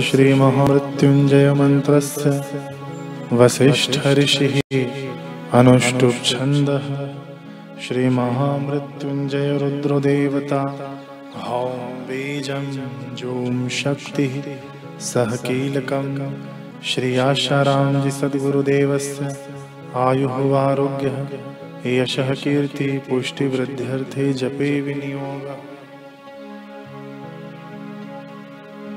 श्रीमहामृत्युञ्जयमन्त्रस्य वसिष्ठऋषिः अनुष्टुप्छन्दः श्रीमहामृत्युञ्जयरुद्रदेवता हौं बीजं जूं शक्तिः सह कीलकं श्रियाशारामजि सद्गुरुदेवस्य आयुः आरोग्यः यशः कीर्तिः पुष्टिवृद्ध्यर्थे जपे विनियोगः।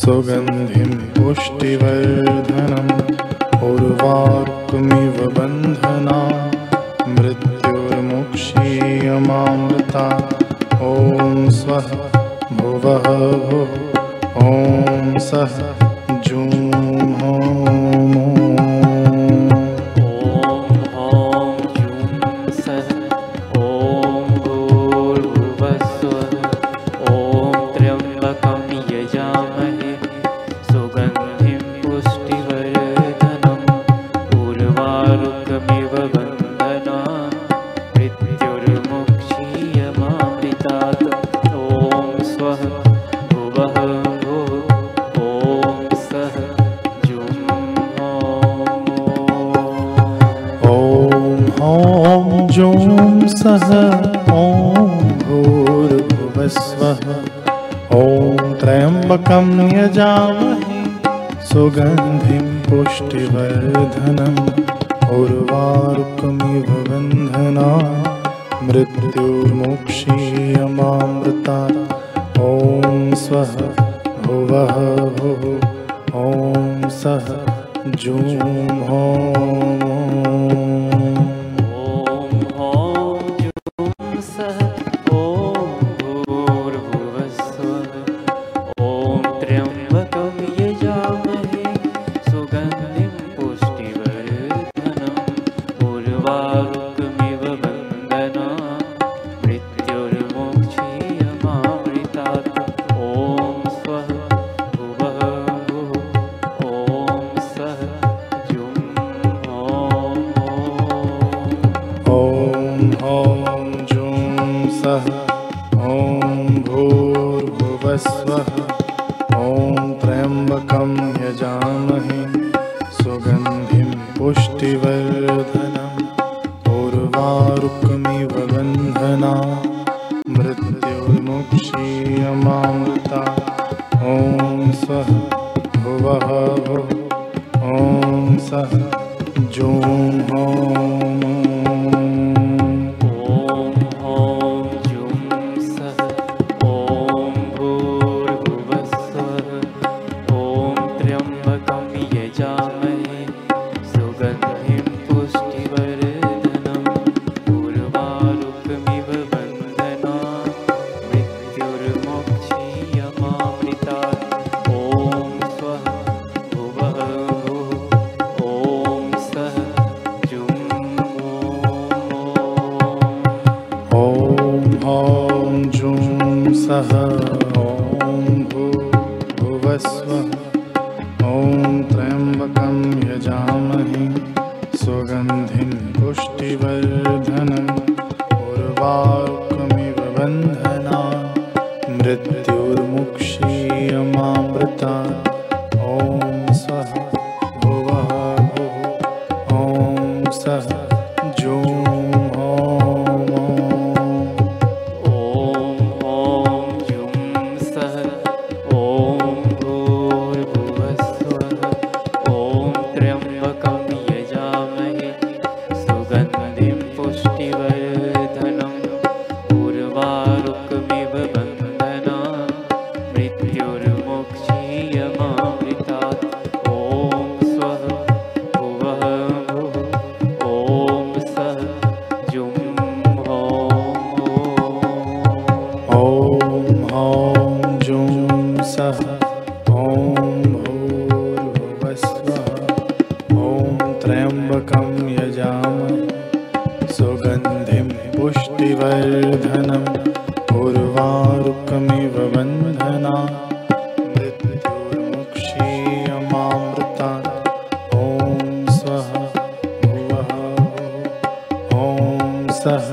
सुगन्धिं पुष्टिवर्धनम् उर्वारुकमिव बन्धना मृत्युर्मुक्षीयमामृता। ॐ स्वः भुवः भुः ॐ सः सः ॐ त्र्यम्बकं यजामहे सुगन्धिं पुष्टिवर्धनम् उर्वारुकमिव बन्धना मृत्युर्मुक्षीयमामृता ॐ स्वः भुवः भुः ॐ सः जूं ॐ त्र्यम्बकं यजामहे सुगन्धिं पुष्टिवर्धनम् उर्वारुकमिव बन्धना मृत्युर्मुक्षीयमामृता। ॐ स्वः भुवः भुः ॐ सः जूं ॐ भूर्भुवस्वः ॐ त्र्यम्बकं यजामहे सुगन्धिं पुष्टिवर्धनम् पुष्टिवर्धनम् उर्वारुकमिव बन्धना मृत्युर्मुक्षीयमामृतात् ॐ स्वः भुवः। ॐ सः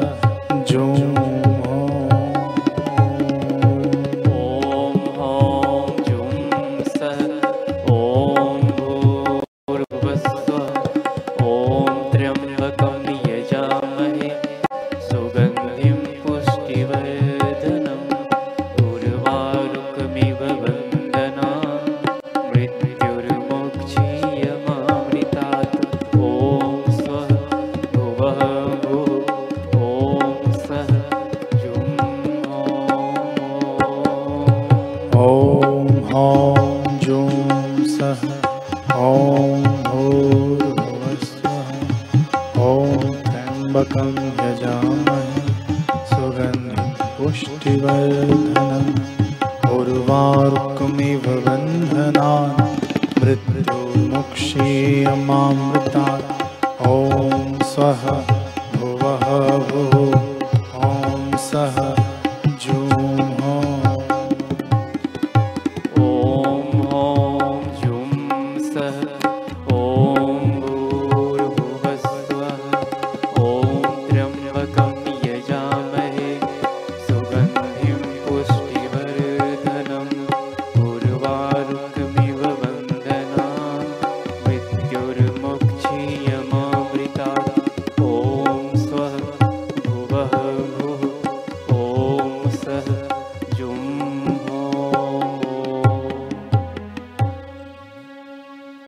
जाम सुगन्धपुष्टिवर्धन उर्वारुकमिव बन्धनान्। मामृता ॐ स्वः